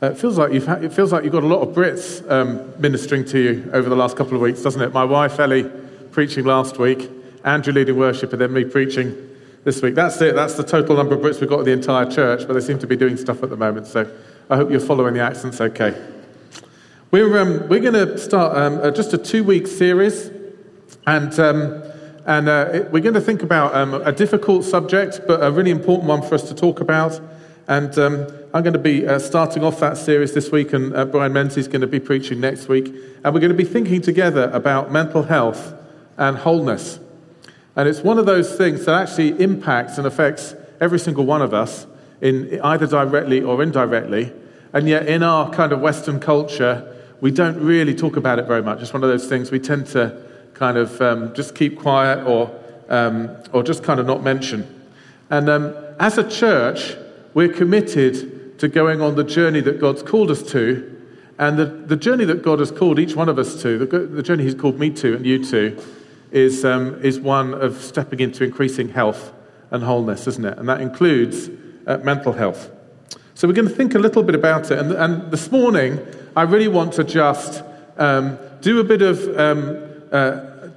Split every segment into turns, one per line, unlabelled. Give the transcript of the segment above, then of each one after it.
Uh, it feels like you've had, it feels like you've got a lot of Brits um, ministering to you over the last couple of weeks, doesn't it? My wife Ellie preaching last week, Andrew leading worship, and then me preaching this week. That's it. That's the total number of Brits we've got in the entire church, but they seem to be doing stuff at the moment. So I hope you're following the accents okay. We're um, we're going to start um, uh, just a two week series, and um, and uh, it, we're going to think about um, a difficult subject, but a really important one for us to talk about. And um, I'm going to be uh, starting off that series this week, and uh, Brian Menzies is going to be preaching next week. And we're going to be thinking together about mental health and wholeness. And it's one of those things that actually impacts and affects every single one of us, in either directly or indirectly. And yet, in our kind of Western culture, we don't really talk about it very much. It's one of those things we tend to kind of um, just keep quiet or, um, or just kind of not mention. And um, as a church, we're committed to going on the journey that God's called us to. And the, the journey that God has called each one of us to, the, the journey He's called me to and you to, is, um, is one of stepping into increasing health and wholeness, isn't it? And that includes uh, mental health. So we're going to think a little bit about it. And, and this morning, I really want to just um, do a bit of um, uh,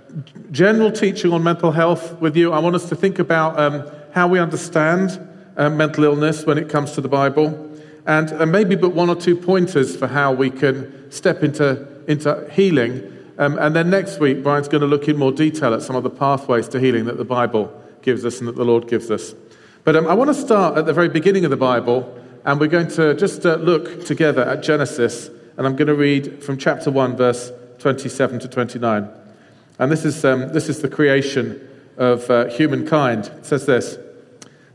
general teaching on mental health with you. I want us to think about um, how we understand uh, mental illness when it comes to the Bible, and uh, maybe but one or two pointers for how we can step into, into healing. Um, and then next week, Brian's going to look in more detail at some of the pathways to healing that the Bible gives us and that the Lord gives us. But um, I want to start at the very beginning of the Bible, and we're going to just uh, look together at Genesis, and I'm going to read from chapter 1, verse 27 to 29. And this is, um, this is the creation of uh, humankind. It says this.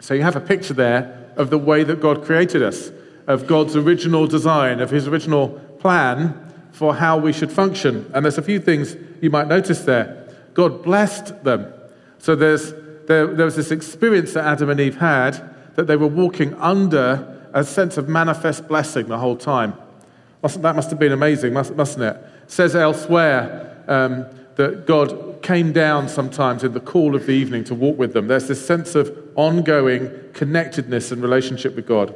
So you have a picture there of the way that God created us, of God's original design, of his original plan for how we should function. And there's a few things you might notice there. God blessed them. So there's, there, there was this experience that Adam and Eve had that they were walking under a sense of manifest blessing the whole time. That must have been amazing, mustn't it? it says elsewhere um, that God came down sometimes in the cool of the evening to walk with them. There's this sense of ongoing connectedness and relationship with God.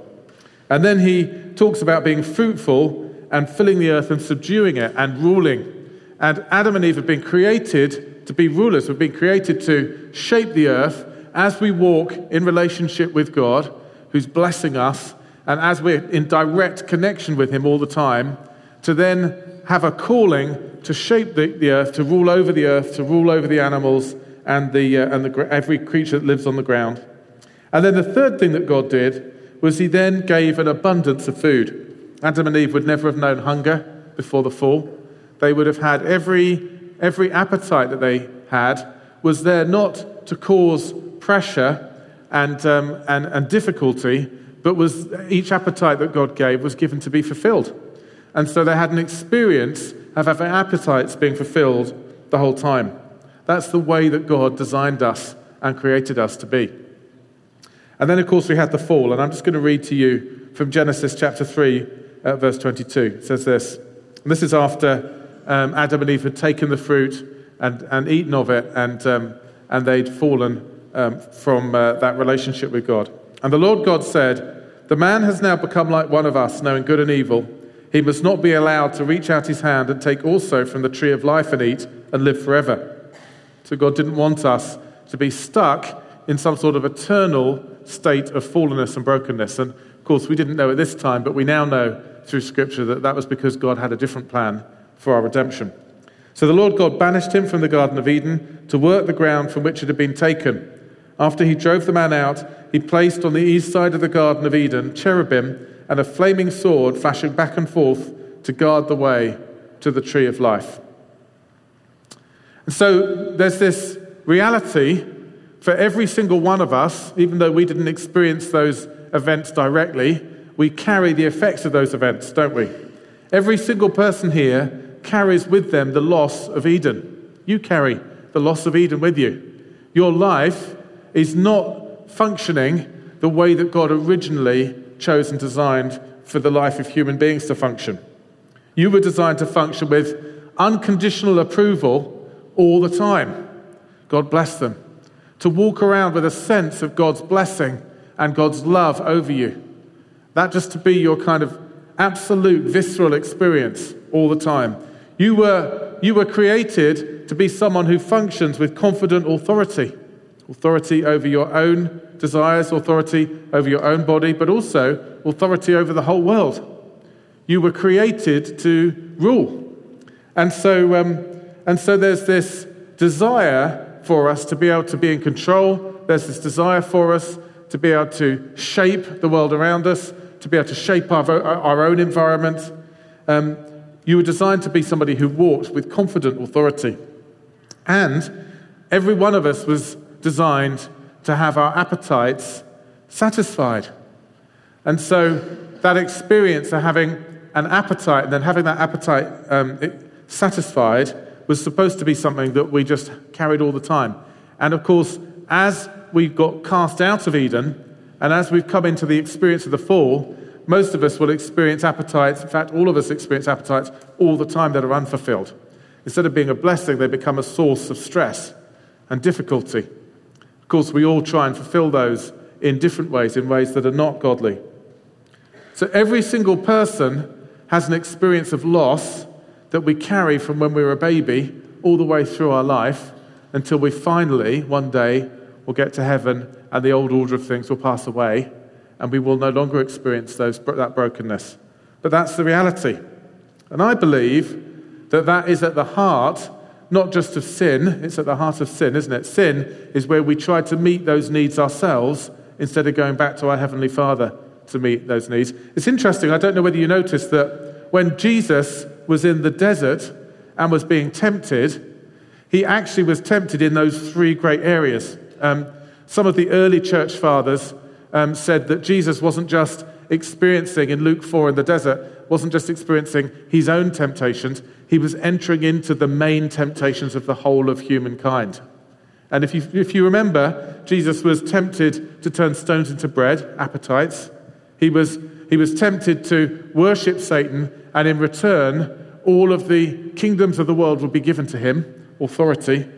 And then he talks about being fruitful and filling the earth and subduing it and ruling. And Adam and Eve have been created to be rulers. We've been created to shape the earth as we walk in relationship with God, who's blessing us, and as we're in direct connection with Him all the time, to then have a calling to shape the, the earth, to rule over the earth, to rule over the animals and, the, uh, and the, every creature that lives on the ground. And then the third thing that God did was He then gave an abundance of food. Adam and Eve would never have known hunger before the fall. They would have had every, every appetite that they had was there not to cause pressure and, um, and, and difficulty, but was each appetite that God gave was given to be fulfilled. And so they had an experience of having appetites being fulfilled the whole time. That's the way that God designed us and created us to be. And then, of course, we had the fall. And I'm just going to read to you from Genesis chapter 3, uh, verse 22. It says this. And this is after um, Adam and Eve had taken the fruit and, and eaten of it, and, um, and they'd fallen um, from uh, that relationship with God. And the Lord God said, The man has now become like one of us, knowing good and evil. He must not be allowed to reach out his hand and take also from the tree of life and eat and live forever. So God didn't want us to be stuck in some sort of eternal state of fallenness and brokenness. And of course, we didn't know at this time, but we now know through Scripture that that was because God had a different plan for our redemption. So the Lord God banished him from the Garden of Eden to work the ground from which it had been taken. After he drove the man out, he placed on the east side of the Garden of Eden cherubim and a flaming sword flashing back and forth to guard the way to the tree of life. And so there's this reality for every single one of us, even though we didn't experience those events directly, we carry the effects of those events, don't we? Every single person here carries with them the loss of Eden. You carry the loss of Eden with you. Your life is not functioning the way that God originally chose and designed for the life of human beings to function. You were designed to function with unconditional approval all the time. God bless them. To walk around with a sense of God's blessing and God's love over you. That just to be your kind of absolute visceral experience all the time. You were, you were created to be someone who functions with confident authority authority over your own desires, authority over your own body, but also authority over the whole world. You were created to rule. And so, um, and so there's this desire for us to be able to be in control. There's this desire for us to be able to shape the world around us, to be able to shape our, our own environment. Um, you were designed to be somebody who walked with confident authority. And every one of us was designed to have our appetites satisfied. And so that experience of having an appetite and then having that appetite um, satisfied was supposed to be something that we just carried all the time. And of course, as we got cast out of Eden, and as we've come into the experience of the fall, most of us will experience appetites. In fact, all of us experience appetites all the time that are unfulfilled. Instead of being a blessing, they become a source of stress and difficulty. Of course, we all try and fulfill those in different ways, in ways that are not godly. So every single person has an experience of loss that we carry from when we were a baby all the way through our life until we finally, one day, will get to heaven and the old order of things will pass away and we will no longer experience those, that brokenness. But that's the reality. And I believe that that is at the heart, not just of sin, it's at the heart of sin, isn't it? Sin is where we try to meet those needs ourselves instead of going back to our Heavenly Father to meet those needs. It's interesting, I don't know whether you noticed that when Jesus was in the desert and was being tempted, he actually was tempted in those three great areas. Um, some of the early church fathers um, said that Jesus wasn't just experiencing in Luke 4 in the desert, wasn't just experiencing his own temptations, he was entering into the main temptations of the whole of humankind. And if you, if you remember, Jesus was tempted to turn stones into bread, appetites. He was, he was tempted to worship Satan, and in return, all of the kingdoms of the world would be given to him, authority.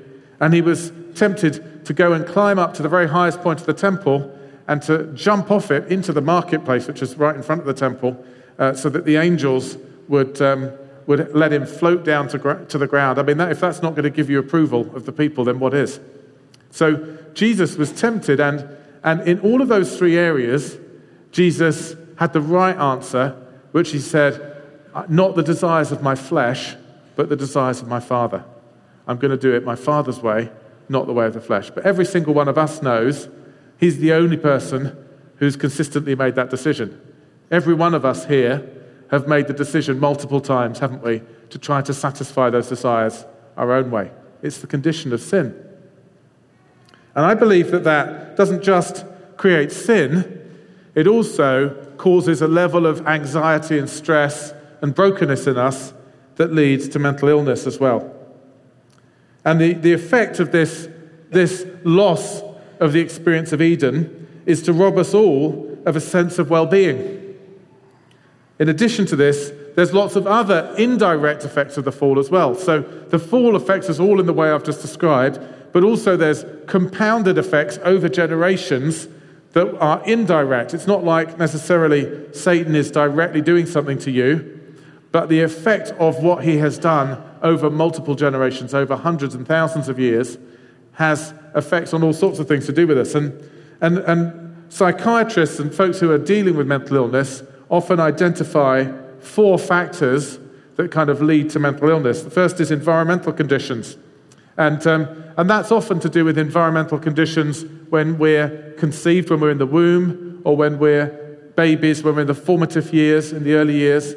And he was tempted to go and climb up to the very highest point of the temple and to jump off it into the marketplace, which is right in front of the temple, uh, so that the angels would, um, would let him float down to, to the ground. I mean, that, if that's not going to give you approval of the people, then what is? So Jesus was tempted, and, and in all of those three areas, Jesus had the right answer, which he said, Uh, not the desires of my flesh, but the desires of my Father. I'm going to do it my Father's way, not the way of the flesh. But every single one of us knows He's the only person who's consistently made that decision. Every one of us here have made the decision multiple times, haven't we, to try to satisfy those desires our own way. It's the condition of sin. And I believe that that doesn't just create sin, it also causes a level of anxiety and stress and brokenness in us that leads to mental illness as well. And the, the effect of this, this loss of the experience of Eden is to rob us all of a sense of well being. In addition to this, there's lots of other indirect effects of the fall as well. So the fall affects us all in the way I've just described, but also there's compounded effects over generations that are indirect. It's not like necessarily Satan is directly doing something to you, but the effect of what he has done over multiple generations, over hundreds and thousands of years, has effects on all sorts of things to do with us. And, and, and psychiatrists and folks who are dealing with mental illness often identify four factors that kind of lead to mental illness. The first is environmental conditions. And, um, and that's often to do with environmental conditions when we're conceived, when we're in the womb, or when we're babies, when we're in the formative years, in the early years.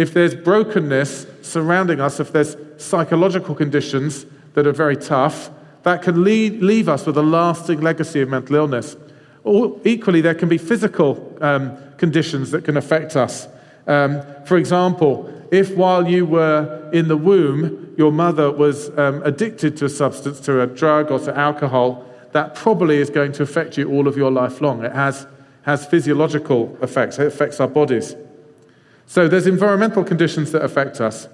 If there's brokenness surrounding us, if there's psychological conditions that are very tough, that can lead, leave us with a lasting legacy of mental illness. Or equally, there can be physical um, conditions that can affect us. Um, for example, if while you were in the womb, your mother was um, addicted to a substance, to a drug or to alcohol, that probably is going to affect you all of your life long. It has, has physiological effects, it affects our bodies. So there's environmental conditions that affect us.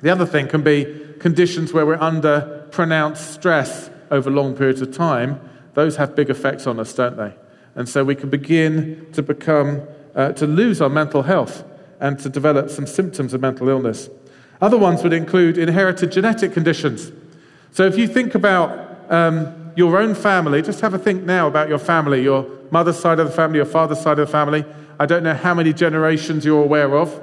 The other thing can be conditions where we're under pronounced stress over long periods of time. Those have big effects on us, don't they? And so we can begin to become, uh, to lose our mental health and to develop some symptoms of mental illness. Other ones would include inherited genetic conditions. So if you think about um, your own family, just have a think now about your family, your mother's side of the family, your father's side of the family. I don't know how many generations you're aware of,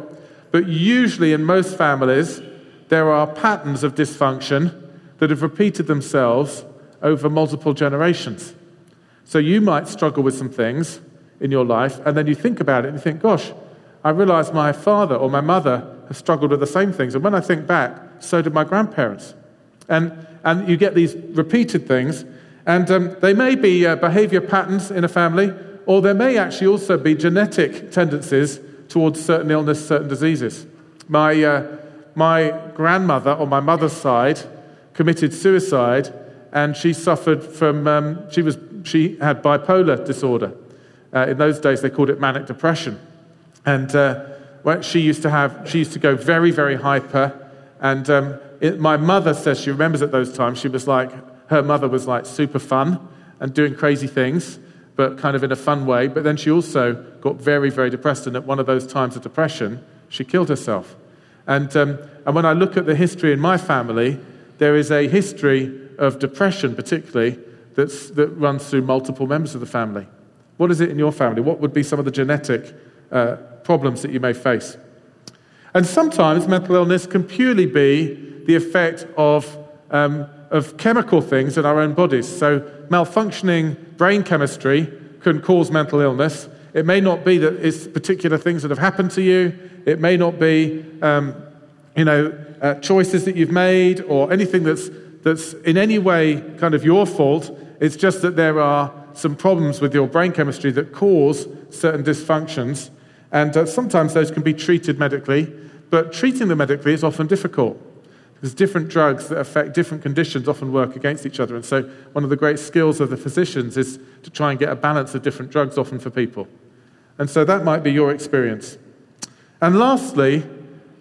but usually in most families, there are patterns of dysfunction that have repeated themselves over multiple generations. So you might struggle with some things in your life, and then you think about it and you think, gosh, I realize my father or my mother have struggled with the same things. And when I think back, so did my grandparents. And, and you get these repeated things, and um, they may be uh, behavior patterns in a family, or there may actually also be genetic tendencies towards certain illness, certain diseases. My, uh, my grandmother on my mother's side committed suicide, and she suffered from, um, she, was, she had bipolar disorder. Uh, in those days, they called it manic depression. And uh, she used to have, she used to go very, very hyper. And um, it, my mother says she remembers at those times, she was like, her mother was like super fun and doing crazy things, but kind of in a fun way. But then she also got very, very depressed. And at one of those times of depression, she killed herself. And, um, and when I look at the history in my family, there is a history of depression, particularly, that's, that runs through multiple members of the family. What is it in your family? What would be some of the genetic uh, problems that you may face. And sometimes mental illness can purely be the effect of, um, of chemical things in our own bodies. So, malfunctioning brain chemistry can cause mental illness. It may not be that it's particular things that have happened to you. It may not be, um, you know, uh, choices that you've made or anything that's, that's in any way kind of your fault. It's just that there are some problems with your brain chemistry that cause certain dysfunctions. And uh, sometimes those can be treated medically, but treating them medically is often difficult because different drugs that affect different conditions often work against each other. And so, one of the great skills of the physicians is to try and get a balance of different drugs often for people. And so, that might be your experience. And lastly,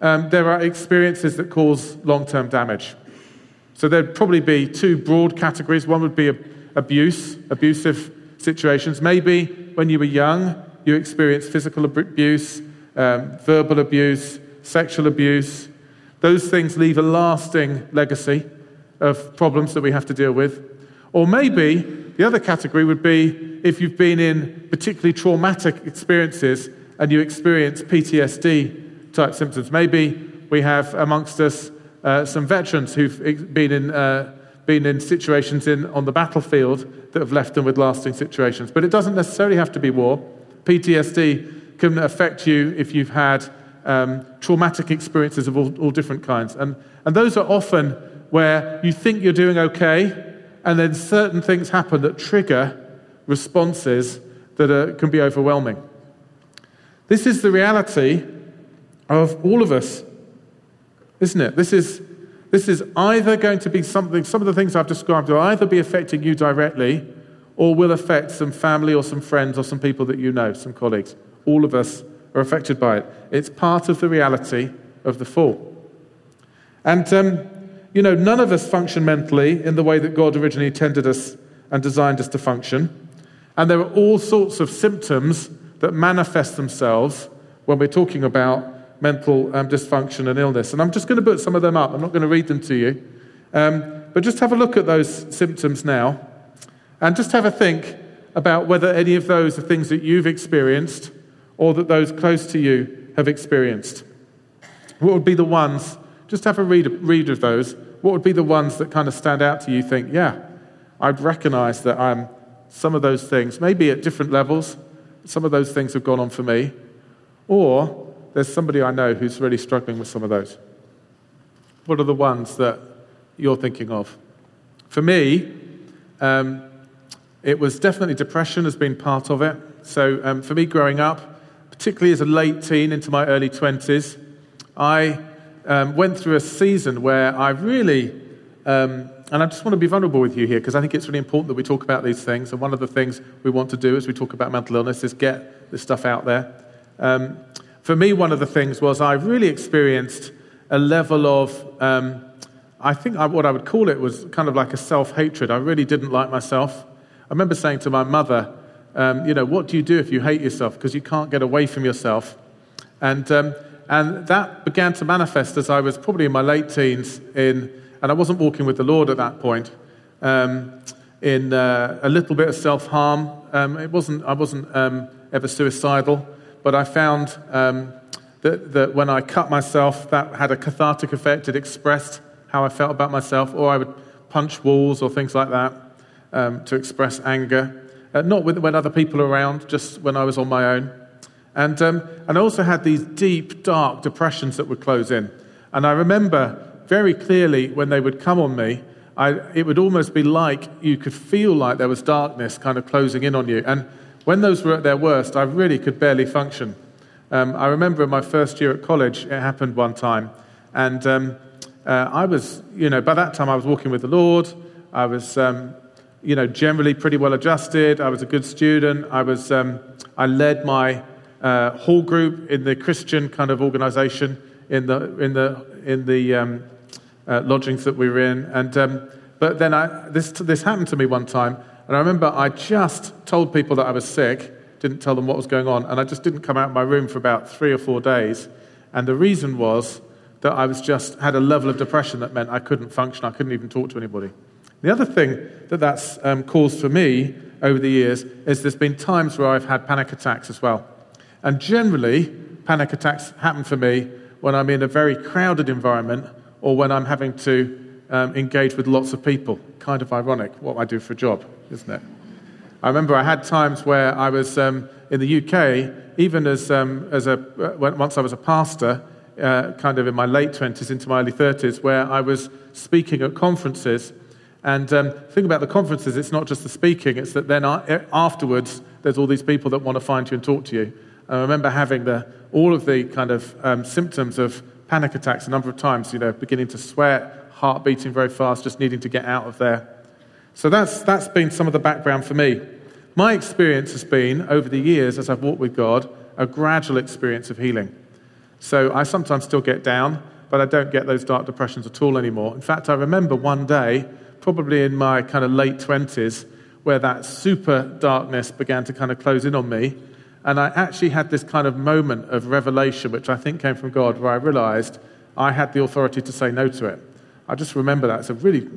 um, there are experiences that cause long term damage. So, there'd probably be two broad categories. One would be abuse, abusive situations. Maybe when you were young, you experienced physical abuse, um, verbal abuse, sexual abuse. Those things leave a lasting legacy of problems that we have to deal with. Or maybe the other category would be if you've been in particularly traumatic experiences and you experience PTSD type symptoms. Maybe we have amongst us uh, some veterans who've been in, uh, been in situations in, on the battlefield that have left them with lasting situations. But it doesn't necessarily have to be war. PTSD can affect you if you've had um, traumatic experiences of all, all different kinds. And, and those are often where you think you're doing okay, and then certain things happen that trigger responses that are, can be overwhelming. This is the reality of all of us, isn't it? This is, this is either going to be something, some of the things I've described will either be affecting you directly or will affect some family or some friends or some people that you know, some colleagues. All of us are affected by it. It's part of the reality of the fall. And, um, you know, none of us function mentally in the way that God originally intended us and designed us to function. And there are all sorts of symptoms that manifest themselves when we're talking about mental um, dysfunction and illness. And I'm just going to put some of them up. I'm not going to read them to you. Um, but just have a look at those symptoms now. And just have a think about whether any of those are things that you've experienced or that those close to you have experienced. What would be the ones, just have a read, read of those, what would be the ones that kind of stand out to you? Think, yeah, I'd recognize that I'm some of those things, maybe at different levels, some of those things have gone on for me, or there's somebody I know who's really struggling with some of those. What are the ones that you're thinking of? For me, um, It was definitely depression has been part of it. So um, for me, growing up, particularly as a late teen into my early 20s, I um, went through a season where I really, um, and I just want to be vulnerable with you here because I think it's really important that we talk about these things. And one of the things we want to do as we talk about mental illness is get this stuff out there. Um, for me, one of the things was I really experienced a level of, um, I think I, what I would call it was kind of like a self hatred. I really didn't like myself. I remember saying to my mother, um, you know, what do you do if you hate yourself? Because you can't get away from yourself. And, um, and that began to manifest as I was probably in my late teens, in, and I wasn't walking with the Lord at that point, um, in uh, a little bit of self harm. Um, it wasn't, I wasn't um, ever suicidal, but I found um, that, that when I cut myself, that had a cathartic effect. It expressed how I felt about myself, or I would punch walls or things like that to express anger. Uh, not when other people are around, just when I was on my own. And, um, and I also had these deep, dark depressions that would close in. And I remember very clearly when they would come on me, I, it would almost be like you could feel like there was darkness kind of closing in on you. And when those were at their worst, I really could barely function. Um, I remember in my first year at college, it happened one time. And um, uh, I was, you know, by that time I was walking with the Lord. I was um, you know, generally pretty well adjusted. I was a good student. I, was, um, I led my uh, hall group in the Christian kind of organization in the, in the, in the um, uh, lodgings that we were in. And, um, but then I, this, this happened to me one time. And I remember I just told people that I was sick, didn't tell them what was going on. And I just didn't come out of my room for about three or four days. And the reason was that I was just had a level of depression that meant I couldn't function. I couldn't even talk to anybody. The other thing that that's um, caused for me over the years is there's been times where I've had panic attacks as well. And generally, panic attacks happen for me when I'm in a very crowded environment or when I'm having to um, engage with lots of people. Kind of ironic what I do for a job, isn't it? I remember I had times where I was um, in the UK, even as, um, as a, uh, once I was a pastor, uh, kind of in my late 20s into my early 30s, where I was speaking at conferences and um, the thing about the conferences, it's not just the speaking, it's that then afterwards, there's all these people that want to find you and talk to you. I remember having the, all of the kind of um, symptoms of panic attacks a number of times, you know, beginning to sweat, heart beating very fast, just needing to get out of there. So that's, that's been some of the background for me. My experience has been, over the years as I've walked with God, a gradual experience of healing. So I sometimes still get down, but I don't get those dark depressions at all anymore. In fact, I remember one day probably in my kind of late 20s, where that super darkness began to kind of close in on me. And I actually had this kind of moment of revelation, which I think came from God, where I realized I had the authority to say no to it. I just remember that. It's a really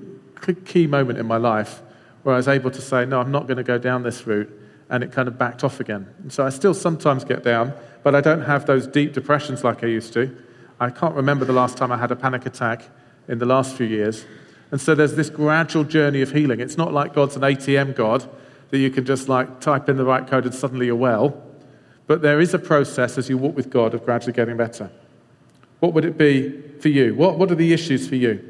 key moment in my life where I was able to say, no, I'm not going to go down this route. And it kind of backed off again. And so I still sometimes get down, but I don't have those deep depressions like I used to. I can't remember the last time I had a panic attack in the last few years. And so there's this gradual journey of healing. It's not like God's an ATM God that you can just like type in the right code and suddenly you're well. But there is a process as you walk with God of gradually getting better. What would it be for you? What, what are the issues for you?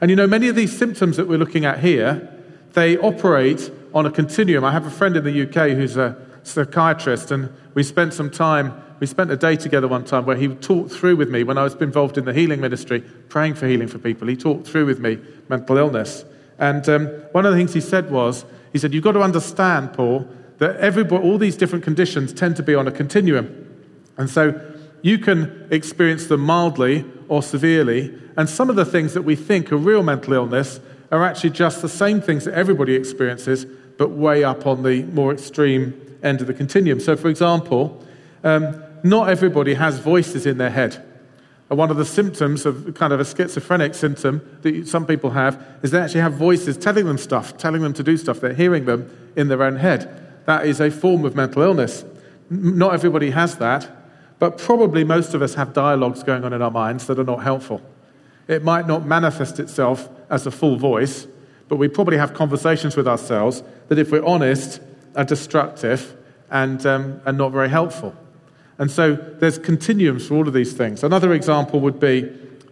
And you know, many of these symptoms that we're looking at here, they operate on a continuum. I have a friend in the UK who's a psychiatrist, and we spent some time we spent a day together one time where he talked through with me when I was involved in the healing ministry, praying for healing for people. He talked through with me mental illness. And um, one of the things he said was, he said, You've got to understand, Paul, that everybody, all these different conditions tend to be on a continuum. And so you can experience them mildly or severely. And some of the things that we think are real mental illness are actually just the same things that everybody experiences, but way up on the more extreme end of the continuum. So, for example, um, not everybody has voices in their head. One of the symptoms of kind of a schizophrenic symptom that some people have is they actually have voices telling them stuff, telling them to do stuff. They're hearing them in their own head. That is a form of mental illness. Not everybody has that, but probably most of us have dialogues going on in our minds that are not helpful. It might not manifest itself as a full voice, but we probably have conversations with ourselves that, if we're honest, are destructive and, um, and not very helpful. And so there's continuums for all of these things. Another example would be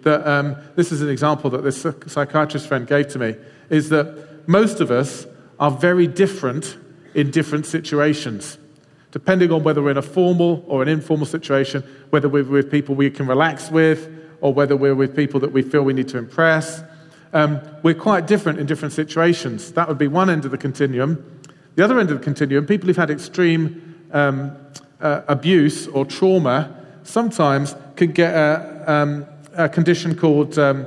that um, this is an example that this psychiatrist friend gave to me is that most of us are very different in different situations. Depending on whether we're in a formal or an informal situation, whether we're with people we can relax with, or whether we're with people that we feel we need to impress, um, we're quite different in different situations. That would be one end of the continuum. The other end of the continuum, people who've had extreme um, uh, abuse or trauma sometimes can get a, um, a condition called um,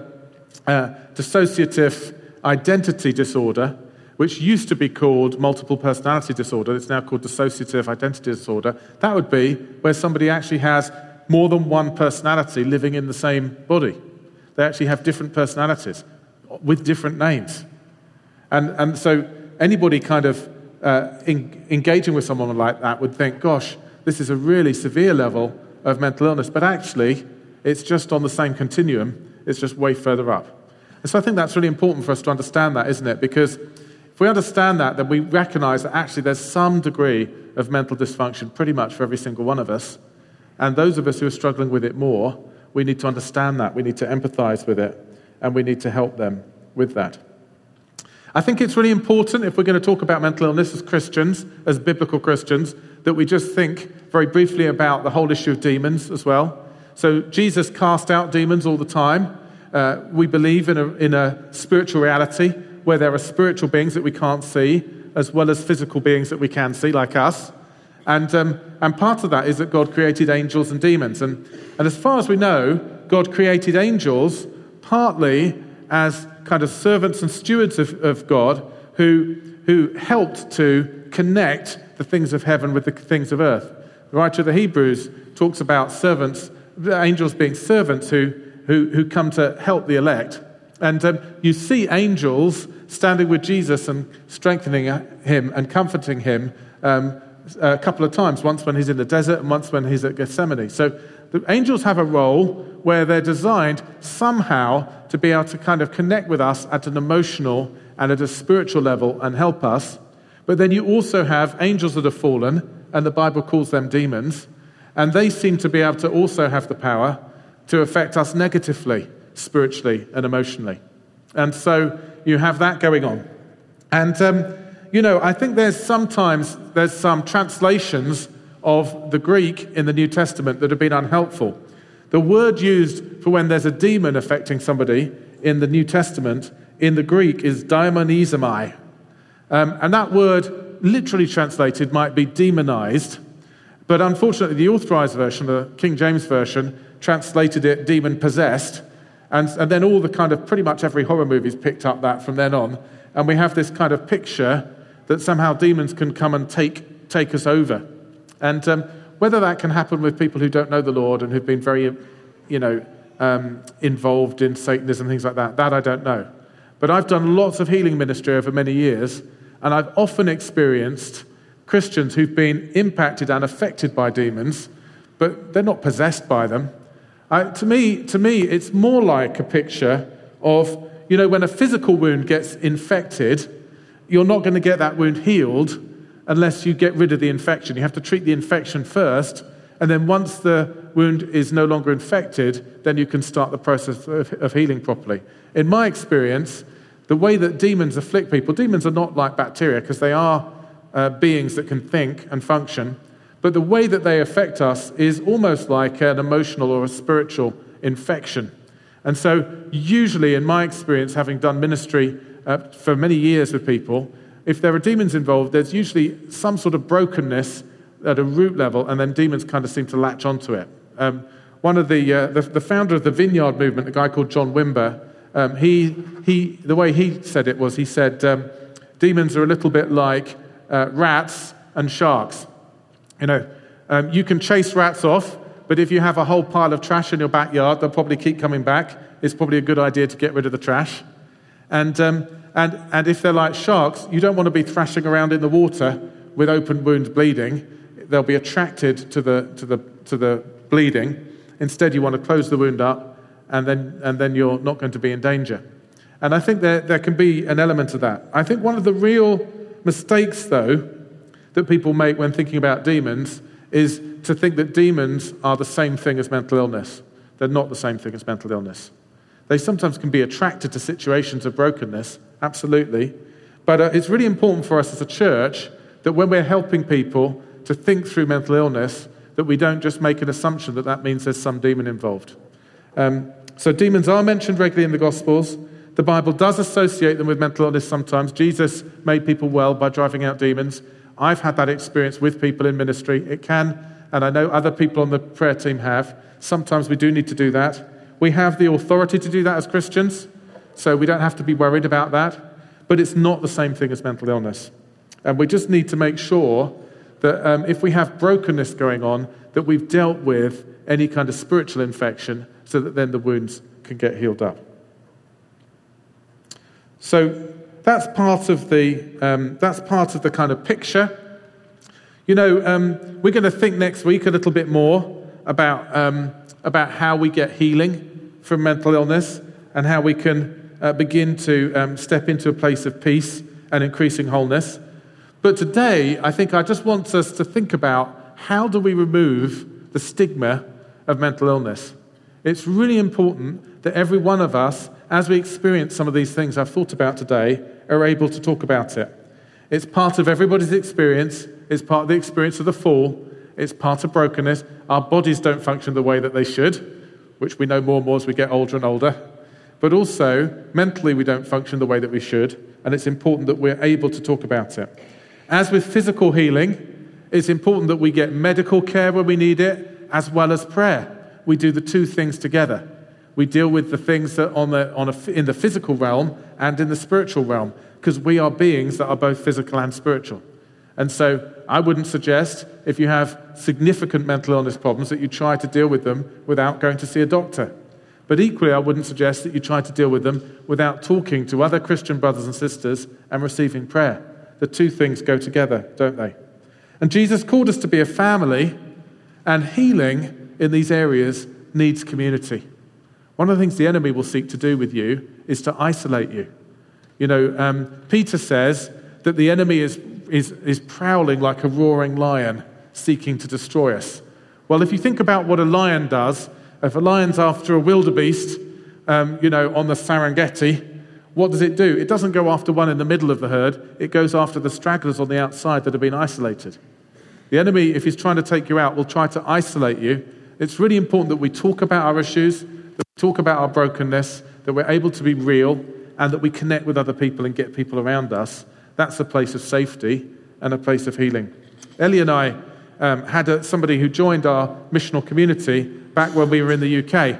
uh, dissociative identity disorder, which used to be called multiple personality disorder. It's now called dissociative identity disorder. That would be where somebody actually has more than one personality living in the same body. They actually have different personalities with different names. And, and so anybody kind of uh, in, engaging with someone like that would think, gosh, this is a really severe level of mental illness, but actually, it's just on the same continuum, it's just way further up. And so I think that's really important for us to understand that, isn't it? Because if we understand that, then we recognize that actually there's some degree of mental dysfunction pretty much for every single one of us. And those of us who are struggling with it more, we need to understand that. We need to empathize with it, and we need to help them with that. I think it's really important if we're going to talk about mental illness as Christians, as biblical Christians, that we just think very briefly about the whole issue of demons as well. So, Jesus cast out demons all the time. Uh, we believe in a, in a spiritual reality where there are spiritual beings that we can't see, as well as physical beings that we can see, like us. And, um, and part of that is that God created angels and demons. And, and as far as we know, God created angels partly as kind of servants and stewards of, of God who, who helped to connect the things of heaven with the things of earth. The writer of the Hebrews talks about servants, angels being servants who, who, who come to help the elect. And um, you see angels standing with Jesus and strengthening him and comforting him um, a couple of times, once when he's in the desert and once when he's at Gethsemane. So the angels have a role where they're designed somehow to be able to kind of connect with us at an emotional and at a spiritual level and help us. But then you also have angels that have fallen, and the Bible calls them demons, and they seem to be able to also have the power to affect us negatively, spiritually, and emotionally. And so you have that going on. And um, you know, I think there's sometimes there's some translations of the Greek in the New Testament that have been unhelpful. The word used for when there's a demon affecting somebody in the New Testament in the Greek is daemonizomai. Um, and that word, literally translated, might be demonized. But unfortunately, the authorized version, the King James Version, translated it demon possessed. And, and then all the kind of pretty much every horror movie's picked up that from then on. And we have this kind of picture that somehow demons can come and take, take us over. And um, whether that can happen with people who don't know the Lord and who've been very, you know, um, involved in Satanism things like that, that I don't know. But I've done lots of healing ministry over many years, and I've often experienced Christians who've been impacted and affected by demons, but they're not possessed by them. To, me, to me, it's more like a picture of, you know, when a physical wound gets infected, you're not going to get that wound healed unless you get rid of the infection. You have to treat the infection first, and then once the wound is no longer infected, then you can start the process of, of healing properly. In my experience, the way that demons afflict people, demons are not like bacteria because they are uh, beings that can think and function, but the way that they affect us is almost like an emotional or a spiritual infection. And so, usually, in my experience, having done ministry uh, for many years with people, if there are demons involved, there's usually some sort of brokenness at a root level, and then demons kind of seem to latch onto it. Um, one of the, uh, the, the, founder of the Vineyard movement, a guy called John Wimber, um, he, he, the way he said it was he said, um, demons are a little bit like uh, rats and sharks. You know, um, you can chase rats off, but if you have a whole pile of trash in your backyard, they'll probably keep coming back. It's probably a good idea to get rid of the trash. And, um, and, and if they're like sharks, you don't want to be thrashing around in the water with open wounds bleeding. They'll be attracted to the, to the, to the bleeding. Instead, you want to close the wound up, and then, and then you're not going to be in danger. And I think there, there can be an element of that. I think one of the real mistakes, though, that people make when thinking about demons is to think that demons are the same thing as mental illness. They're not the same thing as mental illness. They sometimes can be attracted to situations of brokenness, absolutely. But uh, it's really important for us as a church that when we're helping people to think through mental illness, that we don't just make an assumption that that means there's some demon involved. Um, so, demons are mentioned regularly in the Gospels. The Bible does associate them with mental illness sometimes. Jesus made people well by driving out demons. I've had that experience with people in ministry. It can, and I know other people on the prayer team have. Sometimes we do need to do that. We have the authority to do that as Christians, so we don't have to be worried about that. But it's not the same thing as mental illness. And we just need to make sure that um, if we have brokenness going on, that we've dealt with any kind of spiritual infection so that then the wounds can get healed up. So that's part of the, um, that's part of the kind of picture. You know, um, we're going to think next week a little bit more about, um, about how we get healing from mental illness and how we can uh, begin to um, step into a place of peace and increasing wholeness. But today, I think I just want us to think about how do we remove the stigma of mental illness. It's really important that every one of us, as we experience some of these things I've thought about today, are able to talk about it. It's part of everybody's experience, it's part of the experience of the fall, it's part of brokenness. Our bodies don't function the way that they should, which we know more and more as we get older and older. But also, mentally, we don't function the way that we should, and it's important that we're able to talk about it. As with physical healing, it's important that we get medical care where we need it, as well as prayer. We do the two things together. We deal with the things that on the, on a, in the physical realm and in the spiritual realm, because we are beings that are both physical and spiritual. And so I wouldn't suggest, if you have significant mental illness problems, that you try to deal with them without going to see a doctor. But equally, I wouldn't suggest that you try to deal with them without talking to other Christian brothers and sisters and receiving prayer. The two things go together, don't they? And Jesus called us to be a family, and healing in these areas needs community. One of the things the enemy will seek to do with you is to isolate you. You know, um, Peter says that the enemy is, is, is prowling like a roaring lion, seeking to destroy us. Well, if you think about what a lion does, if a lion's after a wildebeest, um, you know, on the Serengeti, what does it do? It doesn't go after one in the middle of the herd, it goes after the stragglers on the outside that have been isolated. The enemy, if he's trying to take you out, will try to isolate you. It's really important that we talk about our issues, that we talk about our brokenness, that we're able to be real, and that we connect with other people and get people around us. That's a place of safety and a place of healing. Ellie and I um, had a, somebody who joined our missional community back when we were in the UK.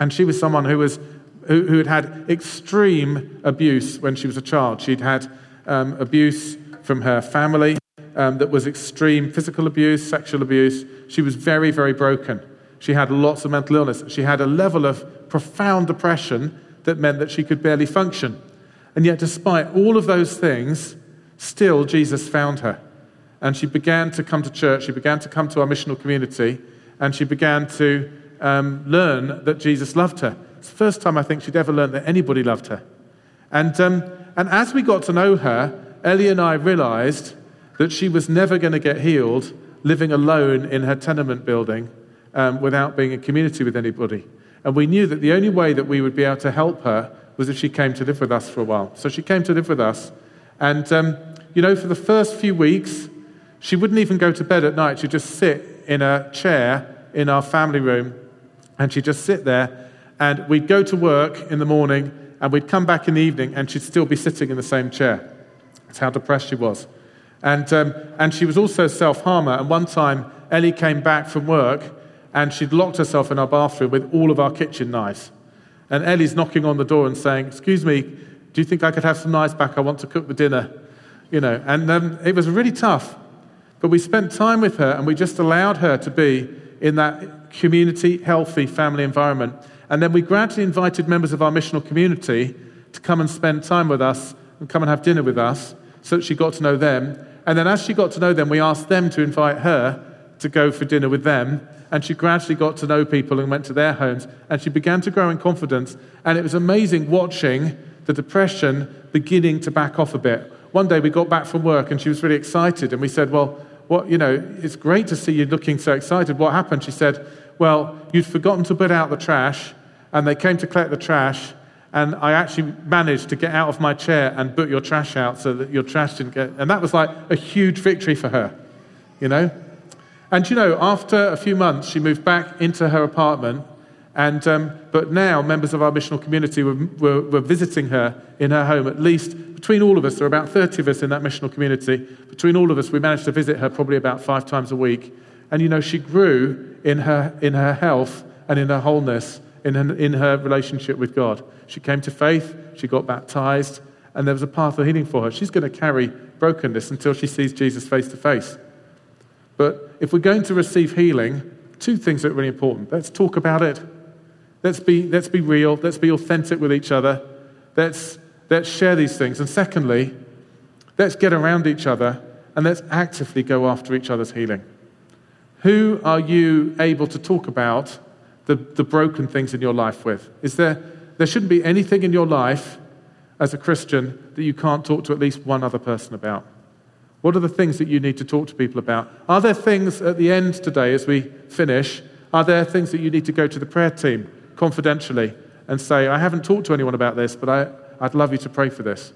And she was someone who was who, had had extreme abuse when she was a child. She'd had um, abuse from her family um, that was extreme physical abuse, sexual abuse. She was very, very broken. She had lots of mental illness. She had a level of profound depression that meant that she could barely function. And yet, despite all of those things, still Jesus found her. And she began to come to church. She began to come to our missional community. And she began to um, learn that Jesus loved her. It's the first time I think she'd ever learned that anybody loved her. And, um, and as we got to know her, Ellie and I realized that she was never going to get healed living alone in her tenement building um, without being in community with anybody. And we knew that the only way that we would be able to help her was if she came to live with us for a while. So she came to live with us. And, um, you know, for the first few weeks, she wouldn't even go to bed at night. She'd just sit in a chair in our family room and she'd just sit there and we'd go to work in the morning and we'd come back in the evening and she'd still be sitting in the same chair. That's how depressed she was. And, um, and she was also a self harmer. And one time, Ellie came back from work and she'd locked herself in our bathroom with all of our kitchen knives. And Ellie's knocking on the door and saying, Excuse me, do you think I could have some knives back? I want to cook the dinner. You know, and um, it was really tough. But we spent time with her and we just allowed her to be in that community, healthy family environment. And then we gradually invited members of our missional community to come and spend time with us and come and have dinner with us so that she got to know them. And then as she got to know them, we asked them to invite her to go for dinner with them. And she gradually got to know people and went to their homes. And she began to grow in confidence. And it was amazing watching the depression beginning to back off a bit. One day we got back from work and she was really excited. And we said, Well, what, you know, it's great to see you looking so excited. What happened? She said, Well, you'd forgotten to put out the trash and they came to collect the trash, and I actually managed to get out of my chair and put your trash out so that your trash didn't get. And that was like a huge victory for her, you know? And you know, after a few months, she moved back into her apartment. And, um, but now, members of our missional community were, were, were visiting her in her home. At least between all of us, there are about 30 of us in that missional community. Between all of us, we managed to visit her probably about five times a week. And you know, she grew in her, in her health and in her wholeness, in her, in her relationship with God. She came to faith, she got baptized, and there was a path of healing for her. She's going to carry brokenness until she sees Jesus face to face. But if we're going to receive healing, two things are really important. Let's talk about it. Let's be, let's be real. Let's be authentic with each other. Let's, let's share these things. And secondly, let's get around each other and let's actively go after each other's healing. Who are you able to talk about the, the broken things in your life with? Is there, there shouldn't be anything in your life as a Christian that you can't talk to at least one other person about. What are the things that you need to talk to people about? Are there things at the end today, as we finish, are there things that you need to go to the prayer team confidentially and say, I haven't talked to anyone about this, but I, I'd love you to pray for this?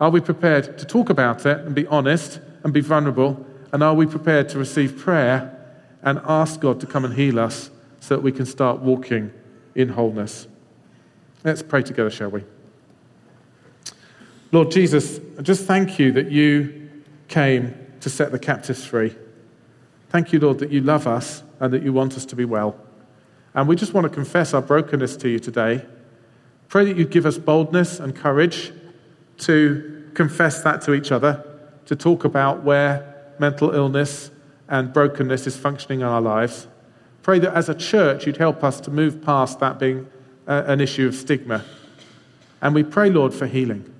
Are we prepared to talk about it and be honest and be vulnerable? And are we prepared to receive prayer and ask God to come and heal us so that we can start walking in wholeness. Let's pray together, shall we? Lord Jesus, I just thank you that you came to set the captives free. Thank you, Lord, that you love us and that you want us to be well. And we just want to confess our brokenness to you today. Pray that you give us boldness and courage to confess that to each other, to talk about where mental illness and brokenness is functioning in our lives. Pray that as a church, you'd help us to move past that being an issue of stigma. And we pray, Lord, for healing.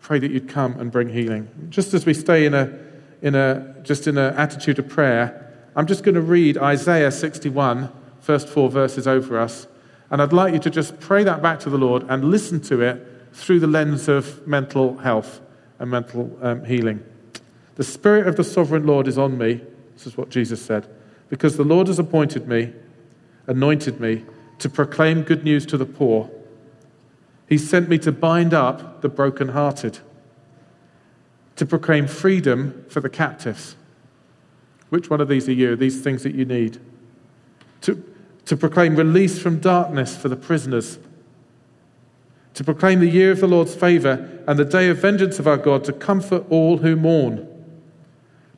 Pray that you'd come and bring healing. Just as we stay in a, in a, just in an attitude of prayer, I'm just going to read Isaiah 61, first four verses over us. And I'd like you to just pray that back to the Lord and listen to it through the lens of mental health and mental um, healing. The Spirit of the Sovereign Lord is on me this is what Jesus said. Because the Lord has appointed me, anointed me, to proclaim good news to the poor. He sent me to bind up the brokenhearted, to proclaim freedom for the captives. Which one of these are you? These things that you need. To, to proclaim release from darkness for the prisoners. To proclaim the year of the Lord's favor and the day of vengeance of our God, to comfort all who mourn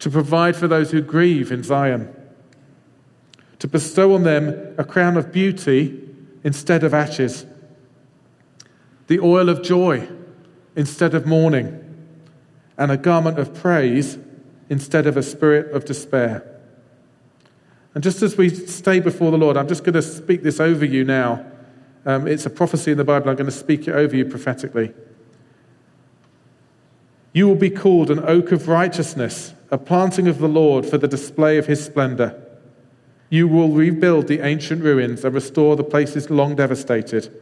to provide for those who grieve in Zion, to bestow on them a crown of beauty instead of ashes, the oil of joy instead of mourning, and a garment of praise instead of a spirit of despair. And just as we stay before the Lord, I'm just going to speak this over you now. Um, it's a prophecy in the Bible. I'm going to speak it over you prophetically. You will be called an oak of righteousness a planting of the Lord for the display of his splendor. You will rebuild the ancient ruins and restore the places long devastated.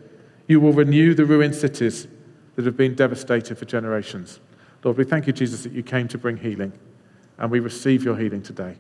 You will renew the ruined cities that have been devastated for generations. Lord, we thank you, Jesus, that you came to bring healing, and we receive your healing today.